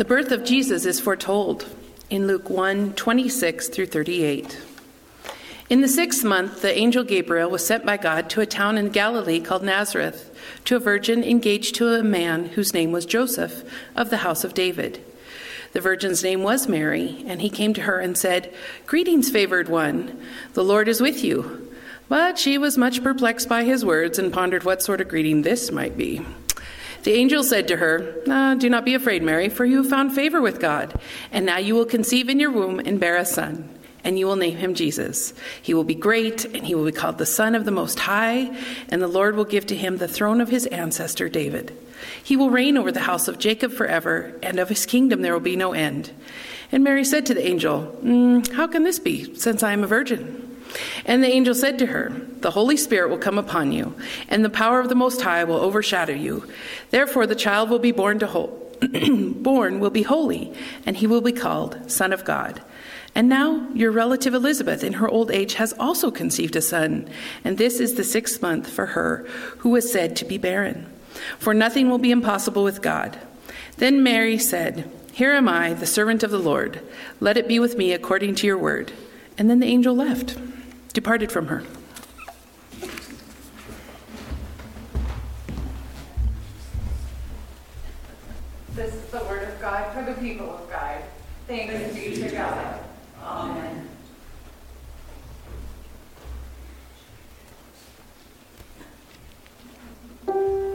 The birth of Jesus is foretold in Luke 1 26 through 38. In the sixth month, the angel Gabriel was sent by God to a town in Galilee called Nazareth to a virgin engaged to a man whose name was Joseph of the house of David. The virgin's name was Mary, and he came to her and said, Greetings, favored one, the Lord is with you. But she was much perplexed by his words and pondered what sort of greeting this might be. The angel said to her, ah, Do not be afraid, Mary, for you have found favor with God. And now you will conceive in your womb and bear a son, and you will name him Jesus. He will be great, and he will be called the Son of the Most High, and the Lord will give to him the throne of his ancestor David. He will reign over the house of Jacob forever, and of his kingdom there will be no end. And Mary said to the angel, mm, How can this be, since I am a virgin? And the angel said to her, The Holy Spirit will come upon you, and the power of the Most High will overshadow you. Therefore, the child will be born to ho- born will be holy, and he will be called Son of God. And now your relative Elizabeth, in her old age, has also conceived a son, and this is the sixth month for her who was said to be barren. For nothing will be impossible with God. Then Mary said, Here am I, the servant of the Lord. Let it be with me according to your word. And then the angel left departed from her. This is the word of God for the people of God. Thanks be to God. Amen. Fear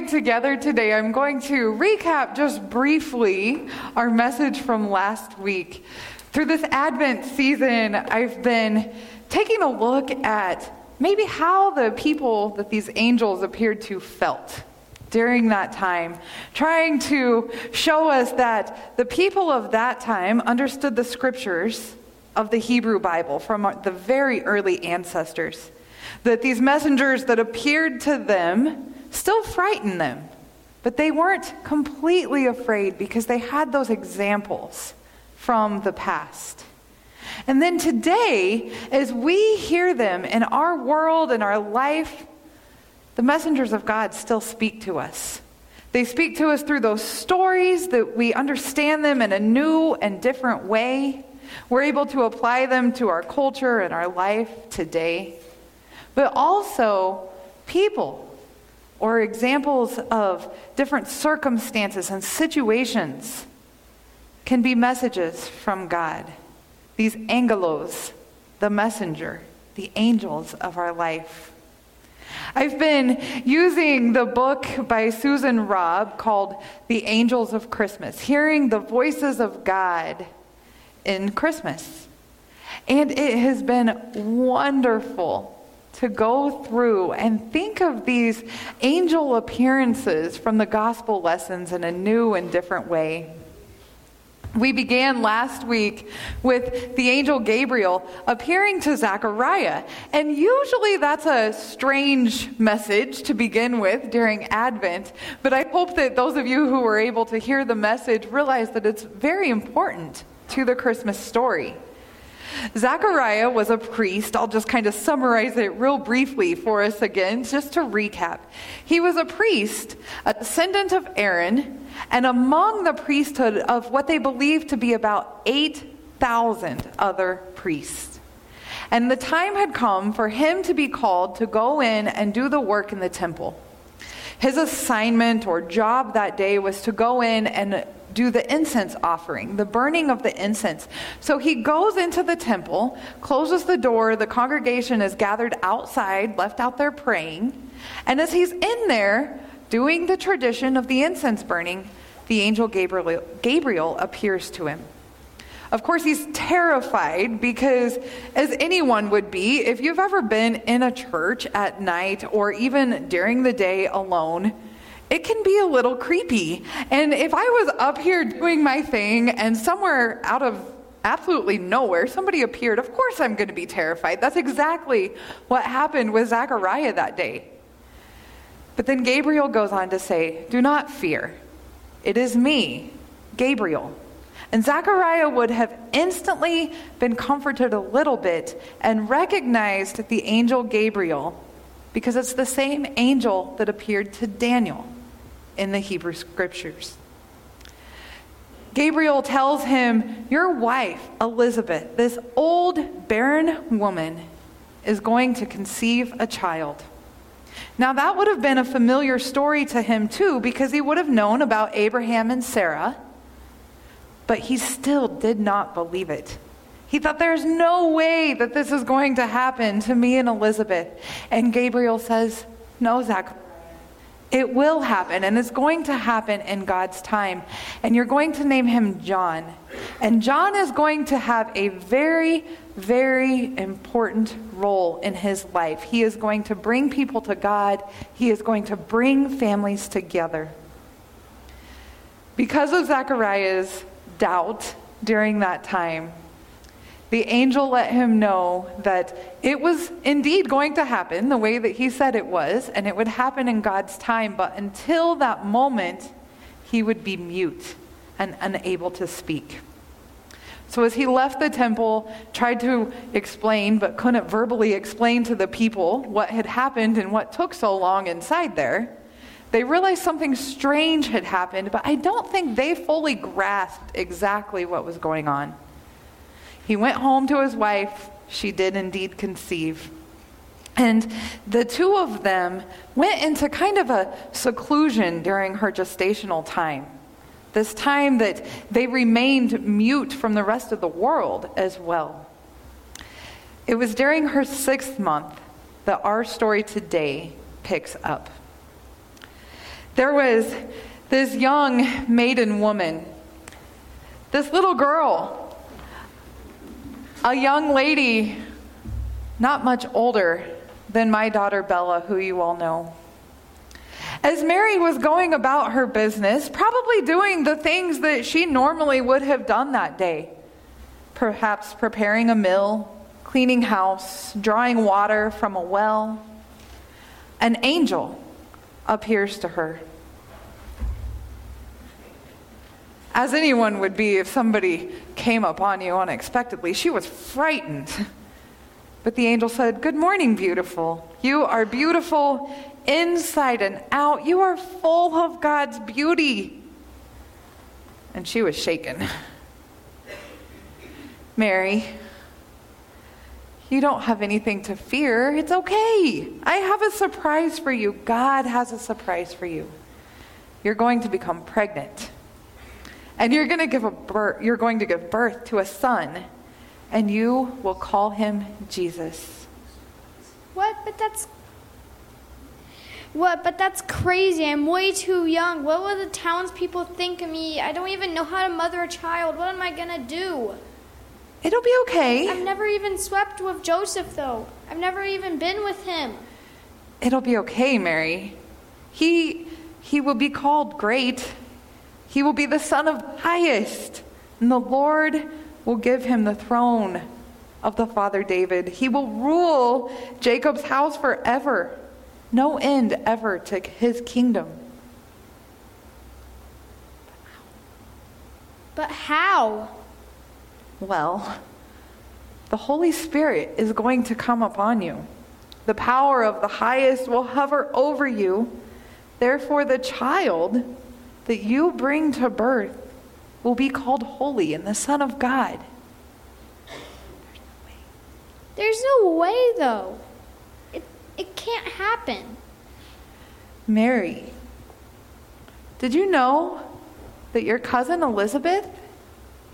join together today, I'm going to recap just briefly our message from last week. Through this Advent season, I've been taking a look at maybe how the people that these angels appeared to felt during that time, trying to show us that the people of that time understood the scriptures of the Hebrew Bible from the very early ancestors. That these messengers that appeared to them still frightened them, but they weren't completely afraid because they had those examples from the past. And then today, as we hear them in our world and our life, the messengers of God still speak to us. They speak to us through those stories that we understand them in a new and different way. We're able to apply them to our culture and our life today. But also, people or examples of different circumstances and situations can be messages from God. These angelos, the messenger, the angels of our life. I've been using the book by Susan Robb called The Angels of Christmas, hearing the voices of God in Christmas. And it has been wonderful to go through and think of these angel appearances from the gospel lessons in a new and different way. We began last week with the angel Gabriel appearing to Zechariah. And usually that's a strange message to begin with during Advent. But I hope that those of you who were able to hear the message realize that it's very important to the Christmas story. Zechariah was a priest. I'll just kind of summarize it real briefly for us again, just to recap. He was a priest, a descendant of Aaron, and among the priesthood of what they believed to be about 8,000 other priests. And the time had come for him to be called to go in and do the work in the temple. His assignment or job that day was to go in and do the incense offering, the burning of the incense. So he goes into the temple, closes the door, the congregation is gathered outside, left out there praying. And as he's in there doing the tradition of the incense burning, the angel Gabriel, Gabriel appears to him. Of course, he's terrified because, as anyone would be, if you've ever been in a church at night or even during the day alone, it can be a little creepy. And if I was up here doing my thing and somewhere out of absolutely nowhere somebody appeared, of course I'm going to be terrified. That's exactly what happened with Zechariah that day. But then Gabriel goes on to say, Do not fear. It is me, Gabriel. And Zechariah would have instantly been comforted a little bit and recognized the angel Gabriel because it's the same angel that appeared to Daniel in the Hebrew scriptures. Gabriel tells him, Your wife, Elizabeth, this old barren woman, is going to conceive a child. Now, that would have been a familiar story to him, too, because he would have known about Abraham and Sarah, but he still did not believe it. He thought, There's no way that this is going to happen to me and Elizabeth. And Gabriel says, No, Zach, It will happen, and it's going to happen in God's time. And you're going to name him John. And John is going to have a very, very important role in his life. He is going to bring people to God, he is going to bring families together. Because of Zechariah's doubt during that time, the angel let him know that it was indeed going to happen the way that he said it was, and it would happen in God's time, but until that moment, he would be mute and unable to speak. So, as he left the temple, tried to explain, but couldn't verbally explain to the people what had happened and what took so long inside there, they realized something strange had happened, but I don't think they fully grasped exactly what was going on. He went home to his wife. She did indeed conceive. And the two of them went into kind of a seclusion during her gestational time. This time that they remained mute from the rest of the world as well. It was during her sixth month that our story today picks up. There was this young maiden woman, this little girl, a young lady, not much older than my daughter Bella, who you all know. As Mary was going about her business, probably doing the things that she normally would have done that day, perhaps preparing a meal, cleaning house, drawing water from a well, an angel appears to her. As anyone would be if somebody came upon you unexpectedly, she was frightened. But the angel said, Good morning, beautiful. You are beautiful inside and out. You are full of God's beauty. And she was shaken. Mary, you don't have anything to fear. It's okay. I have a surprise for you. God has a surprise for you. You're going to become pregnant. And you're going to give a birth, you're going to give birth to a son, and you will call him Jesus. What? But that's what? But that's crazy. I'm way too young. What will the townspeople think of me? I don't even know how to mother a child. What am I gonna do? It'll be okay. I've never even swept with Joseph, though. I've never even been with him. It'll be okay, Mary. He he will be called great. He will be the son of the highest. And the Lord will give him the throne of the father David. He will rule Jacob's house forever. No end ever to his kingdom. But how? Well, the Holy Spirit is going to come upon you. The power of the highest will hover over you. Therefore, the child that you bring to birth will be called holy and the Son of God. There's no way, though. It, it can't happen. Mary, did you know that your cousin Elizabeth,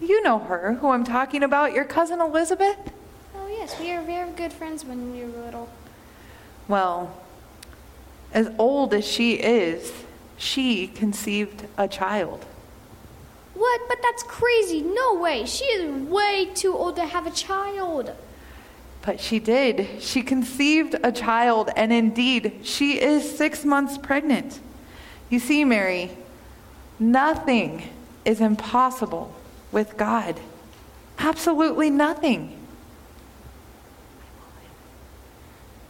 you know her, who I'm talking about, your cousin Elizabeth? Oh, yes, we are very good friends when we were little. Well, as old as she is, she conceived a child. What? But that's crazy. No way. She is way too old to have a child. But she did. She conceived a child, and indeed, she is six months pregnant. You see, Mary, nothing is impossible with God. Absolutely nothing.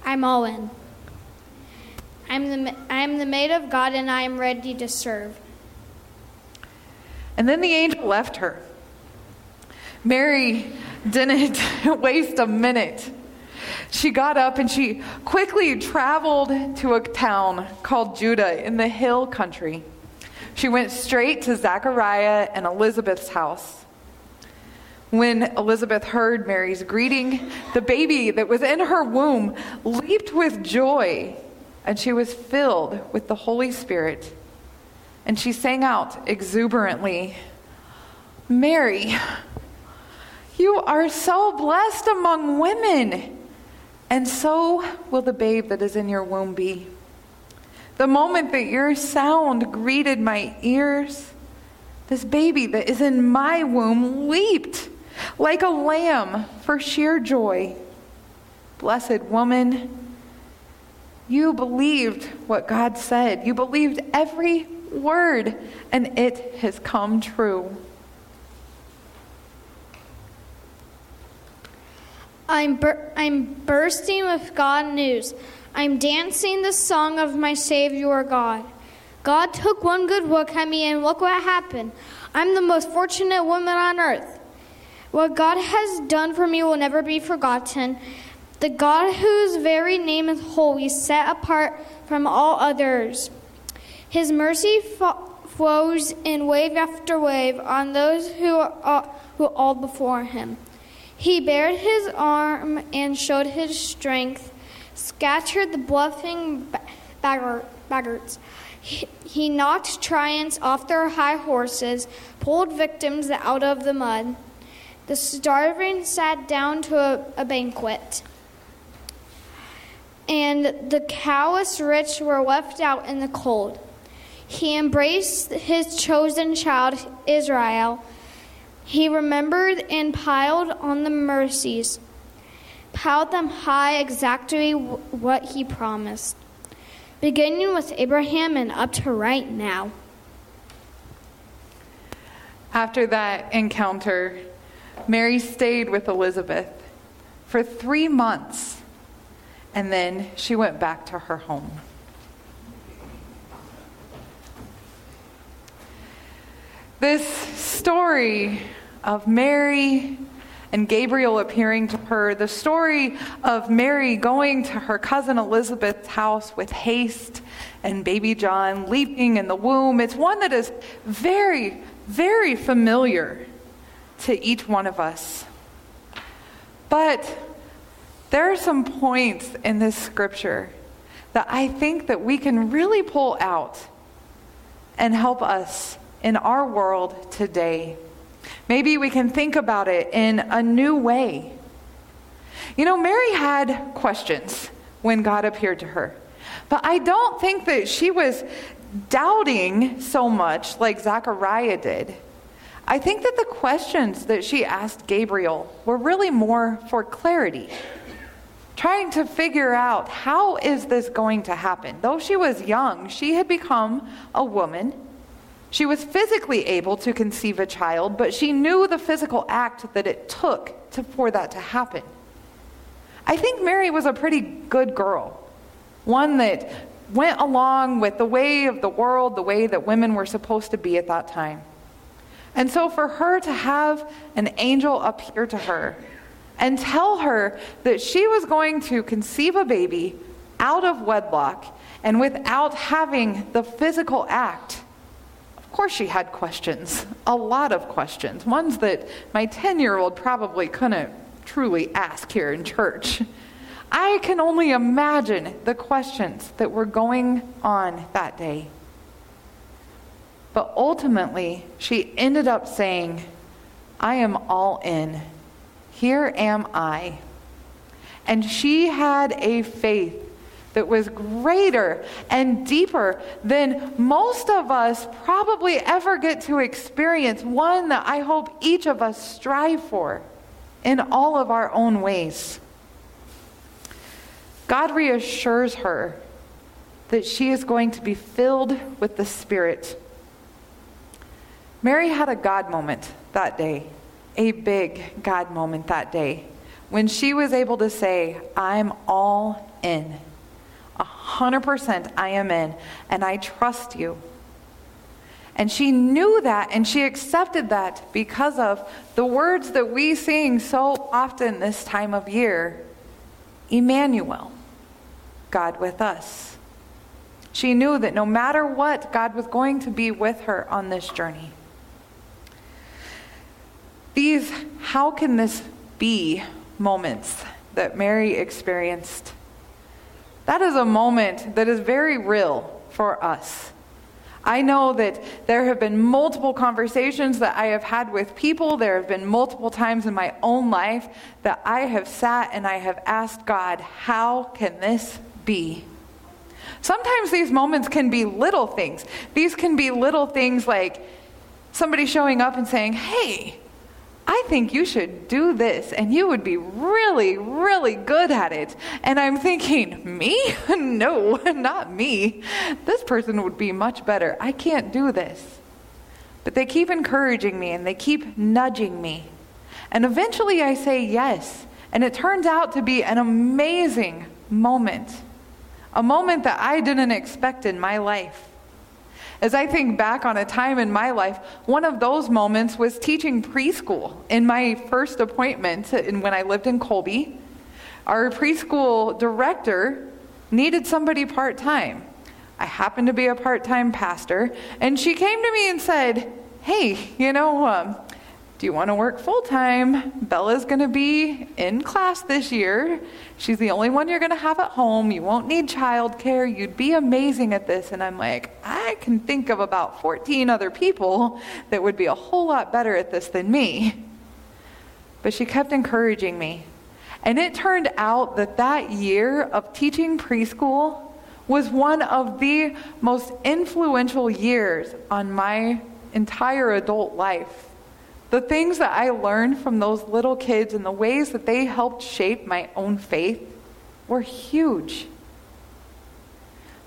I'm all in. I'm the, I'm the maid of God, and I am ready to serve. And then the angel left her. Mary didn't waste a minute. She got up and she quickly traveled to a town called Judah in the hill country. She went straight to Zechariah and Elizabeth's house. When Elizabeth heard Mary's greeting, the baby that was in her womb leaped with joy, and she was filled with the Holy Spirit. And she sang out exuberantly, Mary, you are so blessed among women, and so will the babe that is in your womb be. The moment that your sound greeted my ears, this baby that is in my womb leaped like a lamb for sheer joy. Blessed woman, you believed what God said. You believed every word, and it has come true. I'm, bur- I'm bursting with God news. I'm dancing the song of my Savior God. God took one good look at me, and look what happened. I'm the most fortunate woman on earth. What God has done for me will never be forgotten. The God whose very name is holy, set apart from all others. His mercy fo- flows in wave after wave on those who are, who are all before him. He bared his arm and showed his strength, scattered the bluffing baggarts. He, he knocked triumphs off their high horses, pulled victims out of the mud. The starving sat down to a, a banquet, and the callous rich were left out in the cold. He embraced his chosen child, Israel. He remembered and piled on the mercies, piled them high exactly what he promised, beginning with Abraham and up to right now. After that encounter, Mary stayed with Elizabeth for three months, and then she went back to her home. This story of Mary and Gabriel appearing to her, the story of Mary going to her cousin Elizabeth's house with haste and baby John leaping in the womb, it's one that is very, very familiar to each one of us. But there are some points in this scripture that I think that we can really pull out and help us in our world today. Maybe we can think about it in a new way. You know, Mary had questions when God appeared to her, but I don't think that she was doubting so much like Zechariah did. I think that the questions that she asked Gabriel were really more for clarity, trying to figure out how is this going to happen. Though she was young, she had become a woman she was physically able to conceive a child, but she knew the physical act that it took to, for that to happen. I think Mary was a pretty good girl, one that went along with the way of the world, the way that women were supposed to be at that time. And so for her to have an angel appear to her and tell her that she was going to conceive a baby out of wedlock and without having the physical act of course, she had questions, a lot of questions, ones that my 10 year old probably couldn't truly ask here in church. I can only imagine the questions that were going on that day. But ultimately, she ended up saying, I am all in. Here am I. And she had a faith that was greater and deeper than most of us probably ever get to experience, one that I hope each of us strive for in all of our own ways. God reassures her that she is going to be filled with the Spirit. Mary had a God moment that day, a big God moment that day, when she was able to say, I'm all in. 100% I am in, and I trust you. And she knew that and she accepted that because of the words that we sing so often this time of year Emmanuel, God with us. She knew that no matter what, God was going to be with her on this journey. These, how can this be moments that Mary experienced that is a moment that is very real for us. I know that there have been multiple conversations that I have had with people. There have been multiple times in my own life that I have sat and I have asked God, how can this be? Sometimes these moments can be little things. These can be little things like somebody showing up and saying, hey, I think you should do this and you would be really, really good at it. And I'm thinking, me? no, not me. This person would be much better. I can't do this. But they keep encouraging me and they keep nudging me. And eventually I say yes. And it turns out to be an amazing moment. A moment that I didn't expect in my life. As I think back on a time in my life, one of those moments was teaching preschool in my first appointment when I lived in Colby. Our preschool director needed somebody part time. I happened to be a part time pastor, and she came to me and said, Hey, you know, um, do you want to work full time? Bella's going to be in class this year. She's the only one you're going to have at home. You won't need childcare. You'd be amazing at this. And I'm like, I can think of about 14 other people that would be a whole lot better at this than me. But she kept encouraging me. And it turned out that that year of teaching preschool was one of the most influential years on my entire adult life. The things that I learned from those little kids and the ways that they helped shape my own faith were huge.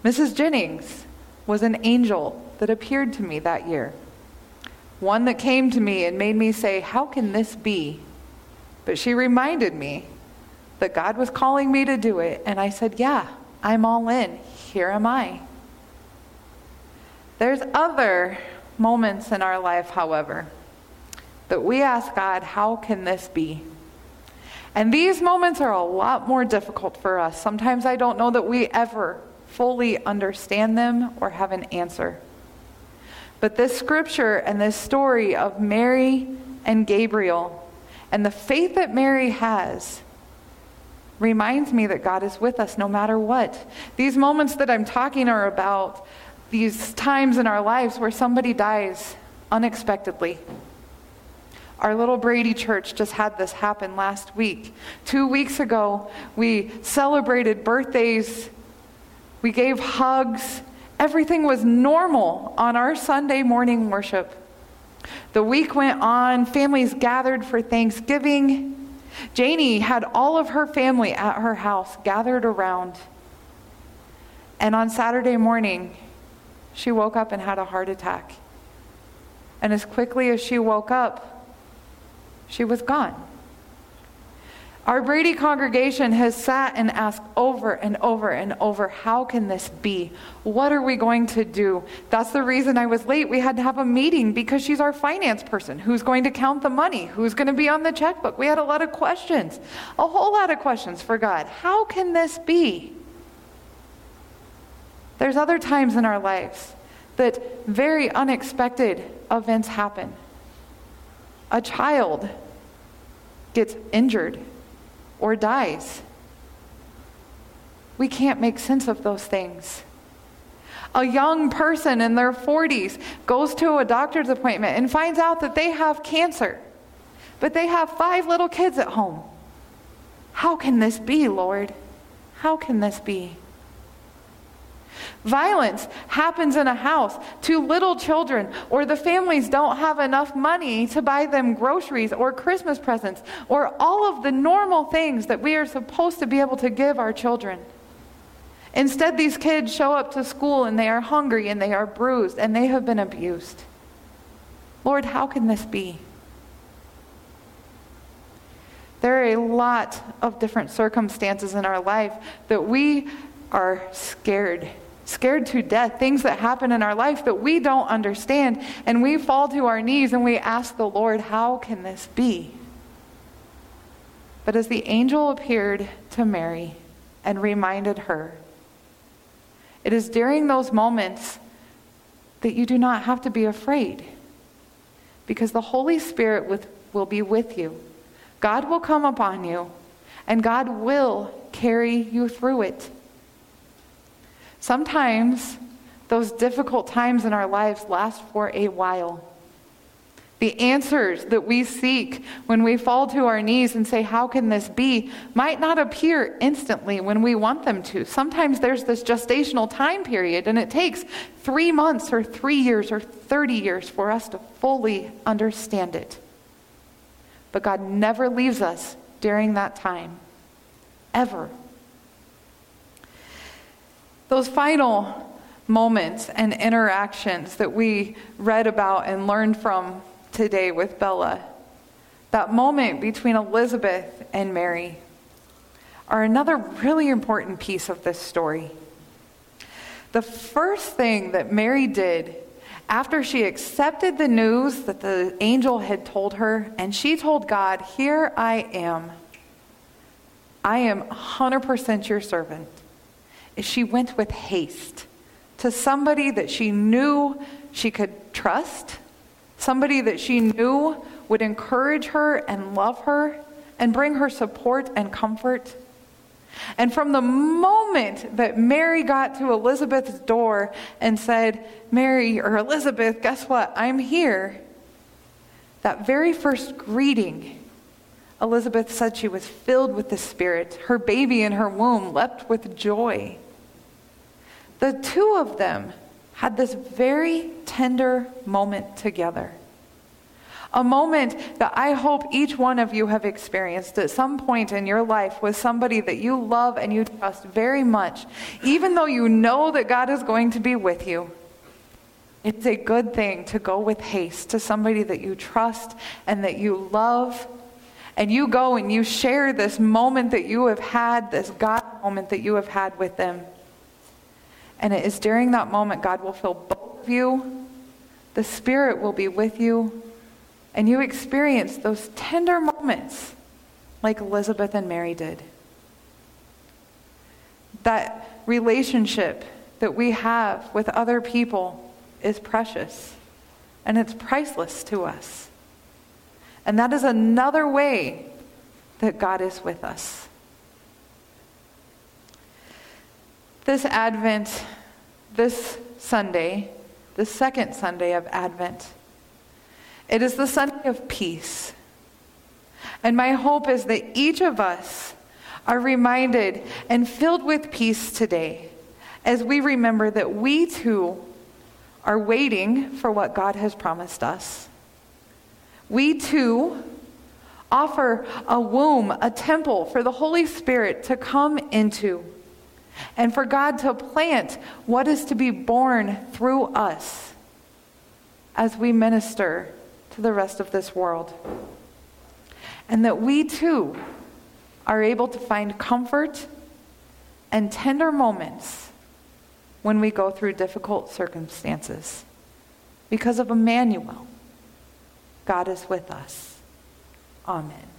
Mrs. Jennings was an angel that appeared to me that year. One that came to me and made me say, How can this be? But she reminded me that God was calling me to do it, and I said, Yeah, I'm all in. Here am I. There's other moments in our life, however, that we ask God, How can this be? And these moments are a lot more difficult for us. Sometimes I don't know that we ever fully understand them or have an answer. But this scripture and this story of Mary and Gabriel and the faith that Mary has reminds me that God is with us no matter what. These moments that I'm talking are about these times in our lives where somebody dies unexpectedly. Our little Brady church just had this happen last week. Two weeks ago, we celebrated birthdays, we gave hugs. Everything was normal on our Sunday morning worship. The week went on, families gathered for Thanksgiving. Janie had all of her family at her house gathered around. And on Saturday morning, she woke up and had a heart attack. And as quickly as she woke up, she was gone. Our Brady congregation has sat and asked over and over and over, how can this be? What are we going to do? That's the reason I was late. We had to have a meeting because she's our finance person. Who's going to count the money? Who's going to be on the checkbook? We had a lot of questions, a whole lot of questions for God. How can this be? There's other times in our lives that very unexpected events happen. A child gets injured or dies. We can't make sense of those things. A young person in their 40s goes to a doctor's appointment and finds out that they have cancer, but they have five little kids at home. How can this be, Lord? How can this be? Violence happens in a house to little children, or the families don't have enough money to buy them groceries or Christmas presents, or all of the normal things that we are supposed to be able to give our children. Instead, these kids show up to school and they are hungry and they are bruised and they have been abused. Lord, how can this be? There are a lot of different circumstances in our life that we are scared scared to death, things that happen in our life that we don't understand. And we fall to our knees and we ask the Lord, How can this be? But as the angel appeared to Mary and reminded her, it is during those moments that you do not have to be afraid because the Holy Spirit with, will be with you. God will come upon you and God will carry you through it. Sometimes those difficult times in our lives last for a while. The answers that we seek when we fall to our knees and say, How can this be? might not appear instantly when we want them to. Sometimes there's this gestational time period, and it takes three months or three years or 30 years for us to fully understand it. But God never leaves us during that time, ever. Those final moments and interactions that we read about and learned from today with Bella, that moment between Elizabeth and Mary, are another really important piece of this story. The first thing that Mary did after she accepted the news that the angel had told her, and she told God, Here I am. I am 100% your servant she went with haste to somebody that she knew she could trust, somebody that she knew would encourage her and love her and bring her support and comfort. And from the moment that Mary got to Elizabeth's door and said, Mary or Elizabeth, guess what? I'm here. That very first greeting, Elizabeth said she was filled with the Spirit. Her baby in her womb leapt with joy. The two of them had this very tender moment together. A moment that I hope each one of you have experienced at some point in your life with somebody that you love and you trust very much, even though you know that God is going to be with you. It's a good thing to go with haste to somebody that you trust and that you love. And you go and you share this moment that you have had, this God moment that you have had with them. And it is during that moment God will fill both of you, the Spirit will be with you, and you experience those tender moments like Elizabeth and Mary did. That relationship that we have with other people is precious and it's priceless to us. And that is another way that God is with us. This Advent, this Sunday, the second Sunday of Advent, it is the Sunday of peace. And my hope is that each of us are reminded and filled with peace today as we remember that we too are waiting for what God has promised us. We too offer a womb, a temple for the Holy Spirit to come into and for God to plant what is to be born through us as we minister to the rest of this world. And that we too are able to find comfort and tender moments when we go through difficult circumstances because of Emmanuel. God is with us. Amen.